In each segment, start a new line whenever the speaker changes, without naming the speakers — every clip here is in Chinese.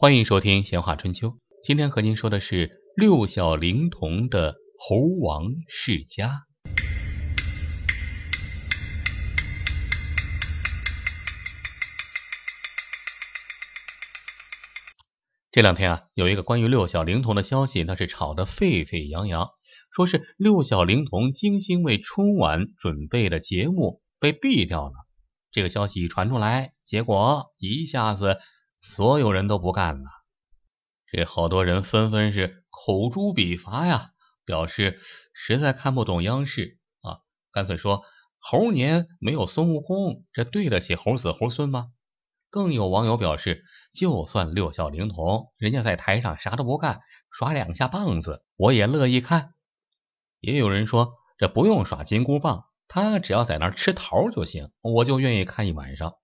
欢迎收听《闲话春秋》。今天和您说的是六小龄童的猴王世家。这两天啊，有一个关于六小龄童的消息，那是炒得沸沸扬扬，说是六小龄童精心为春晚准备的节目被毙掉了。这个消息一传出来，结果一下子所有人都不干了。这好多人纷纷是口诛笔伐呀，表示实在看不懂央视啊，干脆说猴年没有孙悟空，这对得起猴子猴孙吗？更有网友表示，就算六小龄童，人家在台上啥都不干，耍两下棒子，我也乐意看。也有人说，这不用耍金箍棒，他只要在那儿吃桃就行，我就愿意看一晚上。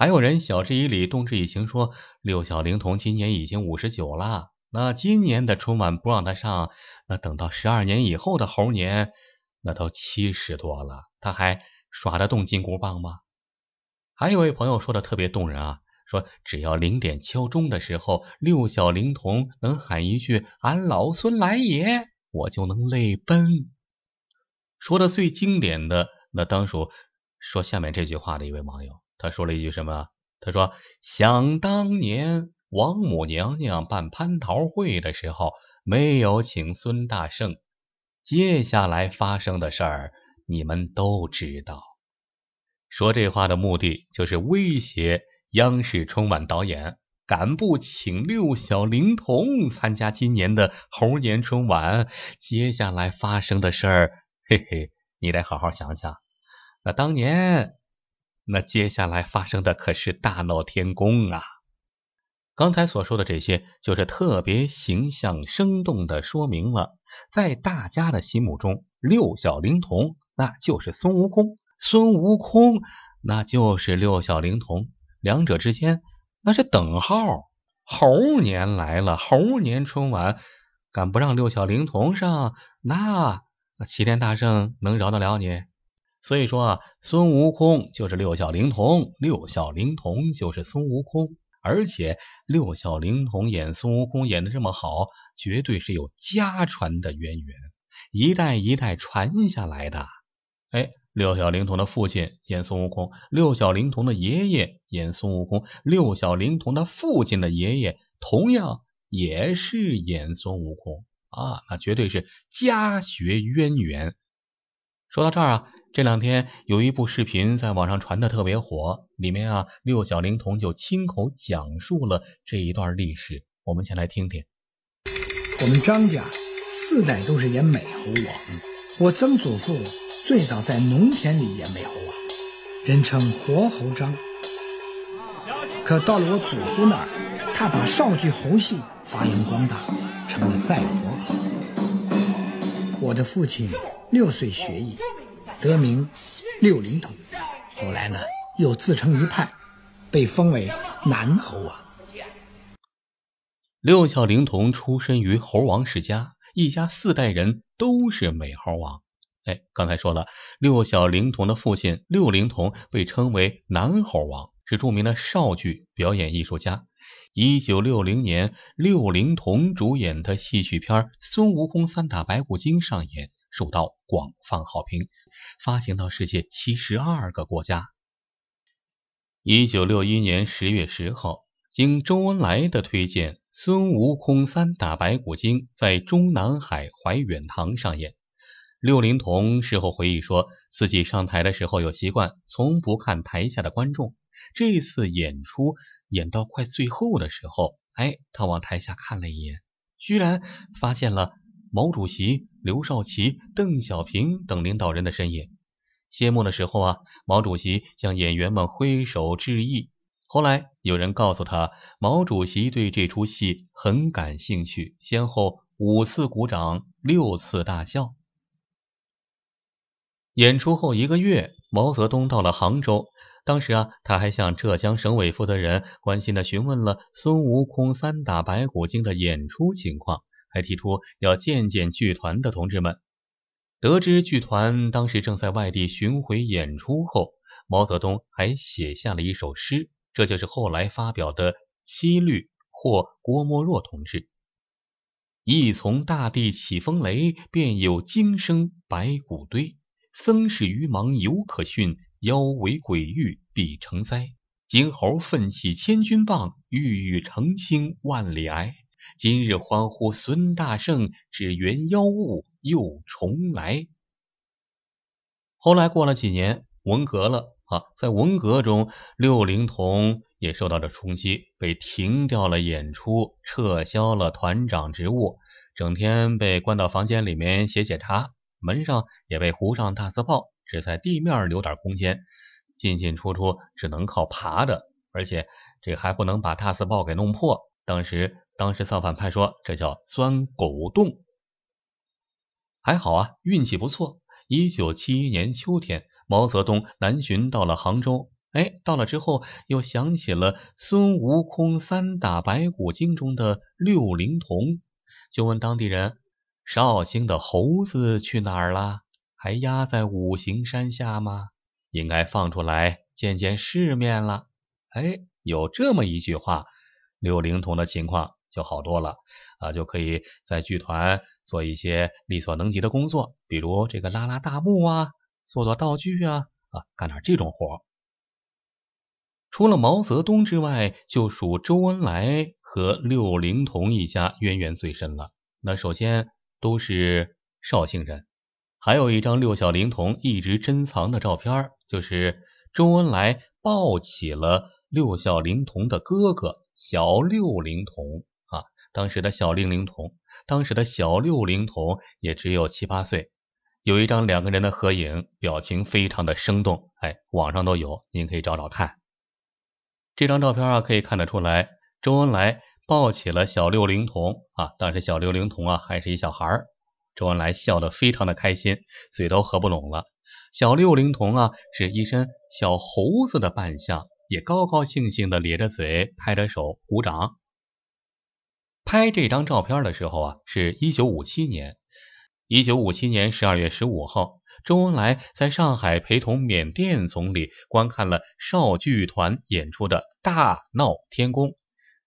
还有人晓之以理，动之以情，说六小龄童今年已经五十九了，那今年的春晚不让他上，那等到十二年以后的猴年，那都七十多了，他还耍得动金箍棒吗？还有位朋友说的特别动人啊，说只要零点敲钟的时候，六小龄童能喊一句“俺老孙来也”，我就能泪奔。说的最经典的，那当属说下面这句话的一位网友。他说了一句什么？他说：“想当年王母娘娘办蟠桃会的时候，没有请孙大圣。接下来发生的事儿，你们都知道。”说这话的目的就是威胁央视春晚导演，敢不请六小龄童参加今年的猴年春晚，接下来发生的事儿，嘿嘿，你得好好想想。那当年。那接下来发生的可是大闹天宫啊！刚才所说的这些，就是特别形象生动的说明了，在大家的心目中，六小龄童那就是孙悟空，孙悟空那就是六小龄童，两者之间那是等号。猴年来了，猴年春晚，敢不让六小龄童上，那齐天大圣能饶得了你？所以说啊，孙悟空就是六小龄童，六小龄童就是孙悟空，而且六小龄童演孙悟空演的这么好，绝对是有家传的渊源，一代一代传下来的。哎，六小龄童的父亲演孙悟空，六小龄童的爷爷演孙悟空，六小龄童的父亲的爷爷同样也是演孙悟空啊，那绝对是家学渊源。说到这儿啊。这两天有一部视频在网上传的特别火，里面啊六小龄童就亲口讲述了这一段历史，我们先来听听。
我们张家四代都是演美猴王，我曾祖父最早在农田里演美猴王，人称活猴张。可到了我祖父那儿，他把少剧猴戏发扬光大，成了赛活猴。我的父亲六岁学艺。得名六龄童，后来呢又自成一派，被封为南猴王。
六小龄童出身于猴王世家，一家四代人都是美猴王。哎，刚才说了，六小龄童的父亲六龄童被称为南猴王，是著名的少剧表演艺术家。一九六零年，六龄童主演的戏曲片《孙悟空三打白骨精》上演。受到广泛好评，发行到世界七十二个国家。一九六一年十月十号，经周恩来的推荐，《孙悟空三打白骨精》在中南海怀远堂上演。六龄童事后回忆说，自己上台的时候有习惯，从不看台下的观众。这次演出演到快最后的时候，哎，他往台下看了一眼，居然发现了。毛主席、刘少奇、邓小平等领导人的身影。谢幕的时候啊，毛主席向演员们挥手致意。后来有人告诉他，毛主席对这出戏很感兴趣，先后五次鼓掌，六次大笑。演出后一个月，毛泽东到了杭州，当时啊，他还向浙江省委负责人关心的询问了《孙悟空三打白骨精》的演出情况。还提出要见见剧团的同志们。得知剧团当时正在外地巡回演出后，毛泽东还写下了一首诗，这就是后来发表的《七律·或郭沫若同志。一从大地起风雷，便有惊声白骨堆。僧是愚盲犹可训，妖为鬼域必成灾。金猴奋起千钧棒，玉玉澄清万里埃。今日欢呼孙大圣，只缘妖物又重来。后来过了几年，文革了啊，在文革中，六龄童也受到了冲击，被停掉了演出，撤销了团长职务，整天被关到房间里面写检查，门上也被糊上大字报，只在地面留点空间，进进出出只能靠爬的，而且这还不能把大字报给弄破。当时，当时造反派说这叫钻狗洞。还好啊，运气不错。一九七一年秋天，毛泽东南巡到了杭州。哎，到了之后又想起了孙悟空三打白骨精中的六龄童，就问当地人：“绍兴的猴子去哪儿了？还压在五行山下吗？应该放出来见见世面了。”哎，有这么一句话，六龄童的情况就好多了。啊，就可以在剧团做一些力所能及的工作，比如这个拉拉大幕啊，做做道具啊，啊，干点这种活。除了毛泽东之外，就属周恩来和六龄童一家渊源最深了。那首先都是绍兴人，还有一张六小龄童一直珍藏的照片，就是周恩来抱起了六小龄童的哥哥小六龄童。当时的小六龄童，当时的小六龄童也只有七八岁。有一张两个人的合影，表情非常的生动，哎，网上都有，您可以找找看。这张照片啊，可以看得出来，周恩来抱起了小六龄童啊，当时小六龄童啊还是一小孩儿。周恩来笑得非常的开心，嘴都合不拢了。小六龄童啊，是一身小猴子的扮相，也高高兴兴的咧着嘴，拍着手，鼓掌。拍这张照片的时候啊，是一九五七年。一九五七年十二月十五号，周恩来在上海陪同缅甸总理观看了绍剧团演出的《大闹天宫》。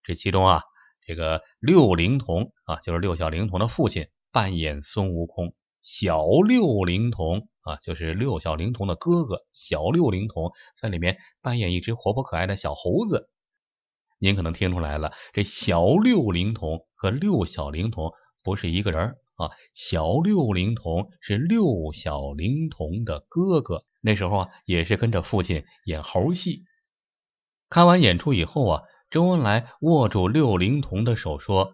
这其中啊，这个六龄童啊，就是六小龄童的父亲扮演孙悟空，小六龄童啊，就是六小龄童的哥哥小六龄童在里面扮演一只活泼可爱的小猴子。您可能听出来了，这小六龄童和六小龄童不是一个人啊。小六龄童是六小龄童的哥哥，那时候啊也是跟着父亲演猴戏。看完演出以后啊，周恩来握住六龄童的手说：“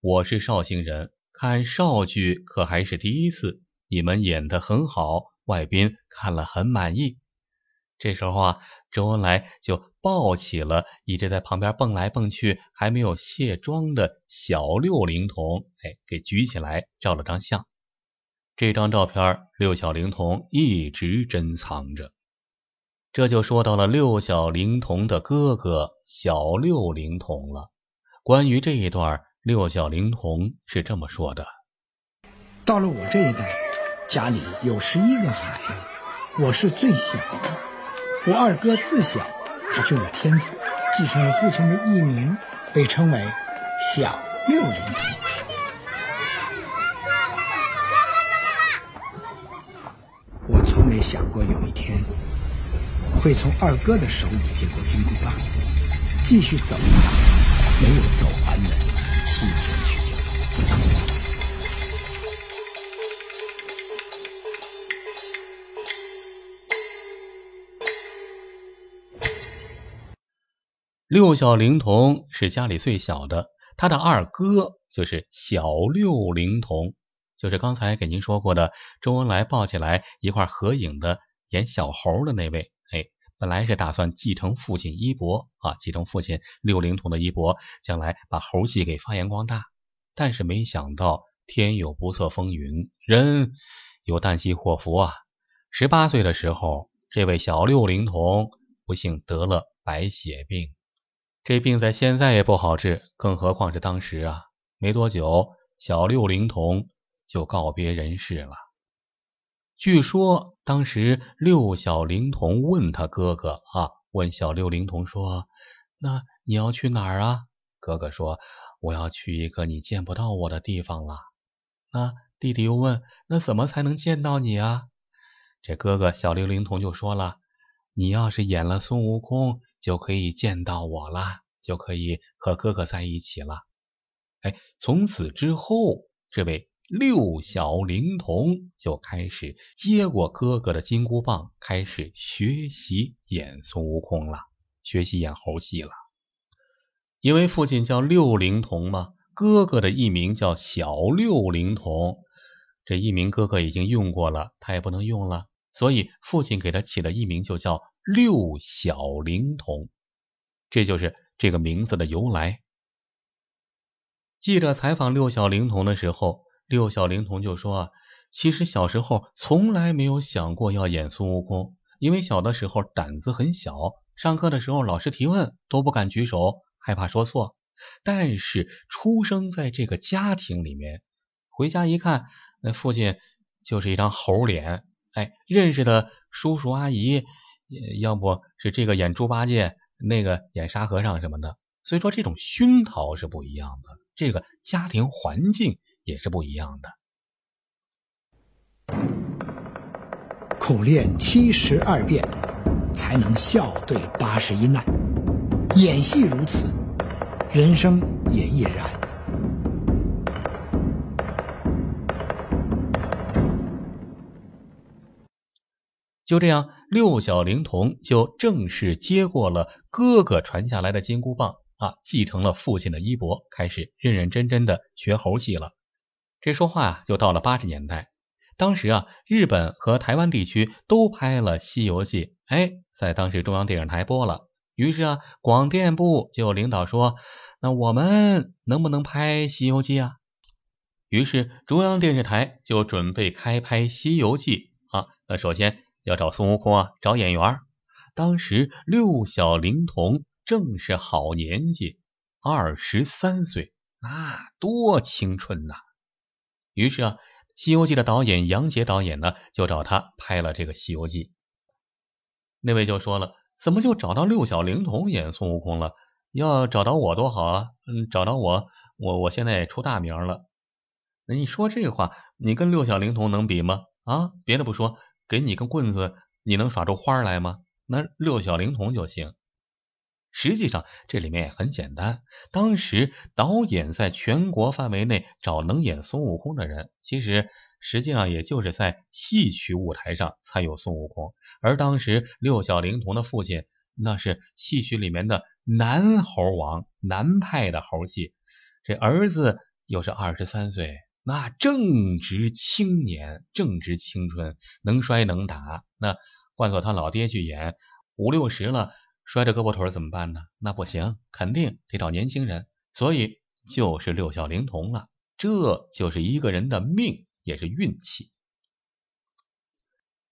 我是绍兴人，看绍剧可还是第一次，你们演的很好，外宾看了很满意。”这时候啊，周恩来就抱起了一直在旁边蹦来蹦去、还没有卸妆的小六龄童，哎，给举起来照了张相。这张照片，六小龄童一直珍藏着。这就说到了六小龄童的哥哥小六龄童了。关于这一段，六小龄童是这么说的：
到了我这一代，家里有十一个孩子，我是最小的。我二哥自小他就有天赋，继承了父亲的艺名，被称为小六龄童。我从没想过有一天会从二哥的手里接过金箍棒，继续走一趟没有走完的西天取经。
六小龄童是家里最小的，他的二哥就是小六龄童，就是刚才给您说过的周恩来抱起来一块合影的演小猴的那位。哎，本来是打算继承父亲衣钵啊，继承父亲六龄童的衣钵，将来把猴戏给发扬光大。但是没想到天有不测风云，人有旦夕祸福啊！十八岁的时候，这位小六龄童不幸得了白血病。这病在现在也不好治，更何况是当时啊！没多久，小六龄童就告别人世了。据说当时六小龄童问他哥哥啊，问小六龄童说：“那你要去哪儿啊？”哥哥说：“我要去一个你见不到我的地方了。”那弟弟又问：“那怎么才能见到你啊？”这哥哥小六灵童就说了：“你要是演了孙悟空，就可以见到我了，就可以和哥哥在一起了。”哎，从此之后，这位六小龄童就开始接过哥哥的金箍棒，开始学习演孙悟空了，学习演猴戏了。因为父亲叫六龄童嘛，哥哥的艺名叫小六龄童。这艺名哥哥已经用过了，他也不能用了，所以父亲给他起的艺名就叫六小龄童。这就是这个名字的由来。记者采访六小龄童的时候，六小龄童就说：“，其实小时候从来没有想过要演孙悟空，因为小的时候胆子很小，上课的时候老师提问都不敢举手，害怕说错。但是出生在这个家庭里面，回家一看，那父亲就是一张猴脸，哎，认识的叔叔阿姨，要不是这个演猪八戒，那个演沙和尚什么的。所以说，这种熏陶是不一样的。”这个家庭环境也是不一样的。
苦练七十二变，才能笑对八十一难。演戏如此，人生也亦然。
就这样，六小龄童就正式接过了哥哥传下来的金箍棒。啊，继承了父亲的衣钵，开始认认真真的学猴戏了。这说话啊，就到了八十年代。当时啊，日本和台湾地区都拍了《西游记》，哎，在当时中央电视台播了。于是啊，广电部就领导说：“那我们能不能拍《西游记》啊？”于是中央电视台就准备开拍《西游记》啊。那首先要找孙悟空啊，找演员。当时六小龄童。正是好年纪，二十三岁，那多青春呐！于是啊，《西游记》的导演杨洁导演呢，就找他拍了这个《西游记》。那位就说了：“怎么就找到六小龄童演孙悟空了？要找到我多好啊！嗯，找到我，我我现在也出大名了。你说这话，你跟六小龄童能比吗？啊，别的不说，给你根棍子，你能耍出花来吗？那六小龄童就行。”实际上，这里面也很简单。当时导演在全国范围内找能演孙悟空的人，其实实际上也就是在戏曲舞台上才有孙悟空。而当时六小龄童的父亲，那是戏曲里面的男猴王，南派的猴戏。这儿子又是二十三岁，那正值青年，正值青春，能摔能打。那换做他老爹去演，五六十了。摔着胳膊腿怎么办呢？那不行，肯定得找年轻人，所以就是六小龄童了。这就是一个人的命，也是运气。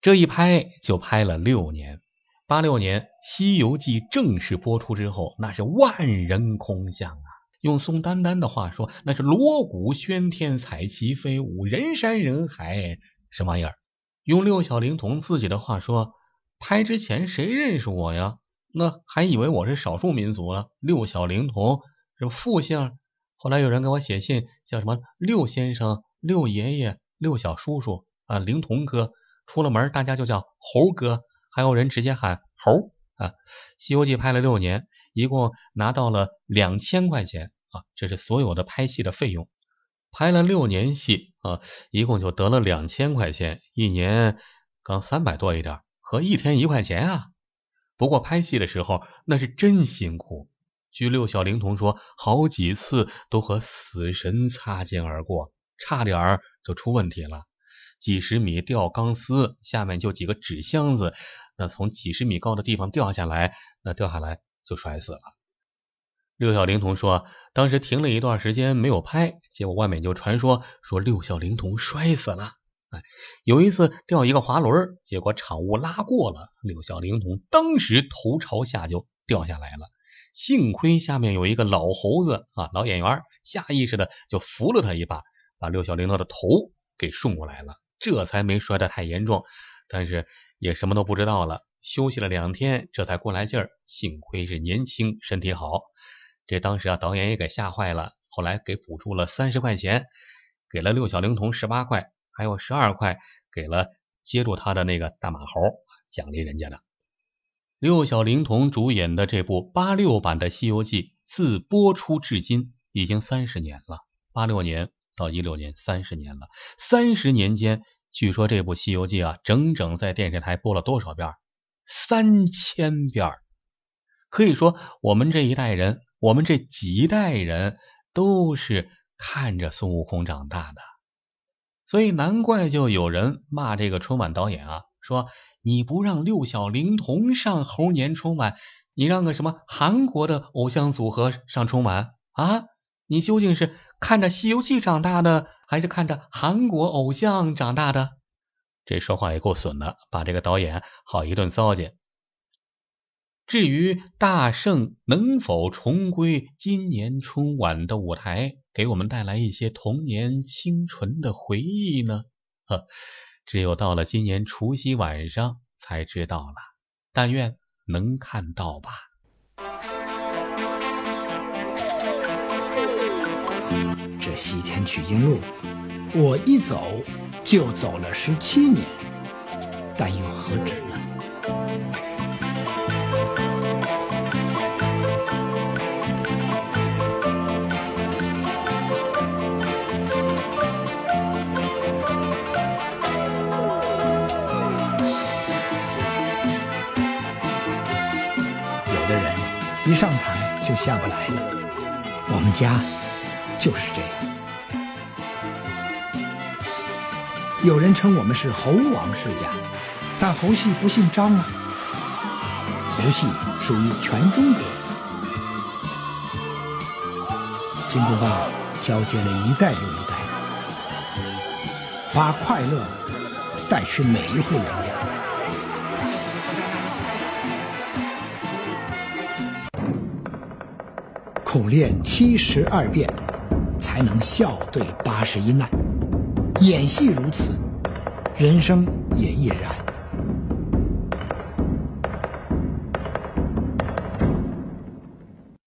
这一拍就拍了六年。八六年《西游记》正式播出之后，那是万人空巷！用宋丹丹的话说，那是锣鼓喧天，彩旗飞舞，人山人海，什么玩意儿？用六小龄童自己的话说，拍之前谁认识我呀？那还以为我是少数民族呢，六小龄童是复姓。后来有人给我写信，叫什么六先生、六爷爷、六小叔叔啊，龄童哥。出了门大家就叫猴哥，还有人直接喊猴啊。《西游记》拍了六年，一共拿到了两千块钱这是所有的拍戏的费用。拍了六年戏啊，一共就得了两千块钱，一年刚三百多一点，和一天一块钱啊。不过拍戏的时候那是真辛苦，据六小龄童说，好几次都和死神擦肩而过，差点就出问题了。几十米吊钢丝，下面就几个纸箱子，那从几十米高的地方掉下来，那掉下来就摔死了。六小龄童说，当时停了一段时间没有拍，结果外面就传说说六小龄童摔死了。哎，有一次掉一个滑轮，结果场务拉过了，六小龄童当时头朝下就掉下来了。幸亏下面有一个老猴子啊，老演员下意识的就扶了他一把，把六小龄童的头给顺过来了，这才没摔得太严重。但是也什么都不知道了，休息了两天，这才过来劲儿。幸亏是年轻，身体好。这当时啊，导演也给吓坏了，后来给补助了三十块钱，给了六小龄童十八块，还有十二块给了接住他的那个大马猴，奖励人家的。六小龄童主演的这部八六版的《西游记》，自播出至今已经三十年了，八六年到一六年，三十年了。三十年间，据说这部《西游记》啊，整整在电视台播了多少遍？三千遍。可以说，我们这一代人，我们这几代人都是看着孙悟空长大的，所以难怪就有人骂这个春晚导演啊，说你不让六小龄童上猴年春晚，你让个什么韩国的偶像组合上春晚啊？你究竟是看着《西游记》长大的，还是看着韩国偶像长大的？这说话也够损的，把这个导演好一顿糟践。至于大圣能否重归今年春晚的舞台，给我们带来一些童年清纯的回忆呢？呵，只有到了今年除夕晚上才知道了。但愿能看到吧。
这西天取经路，我一走就走了十七年，但又何止下不来了，我们家就是这样。有人称我们是猴王世家，但猴戏不姓张啊。猴戏属于全中国，金箍棒交接了一代又一代，把快乐带去每一户人家。苦练七十二变，才能笑对八十一难。演戏如此，人生也亦然。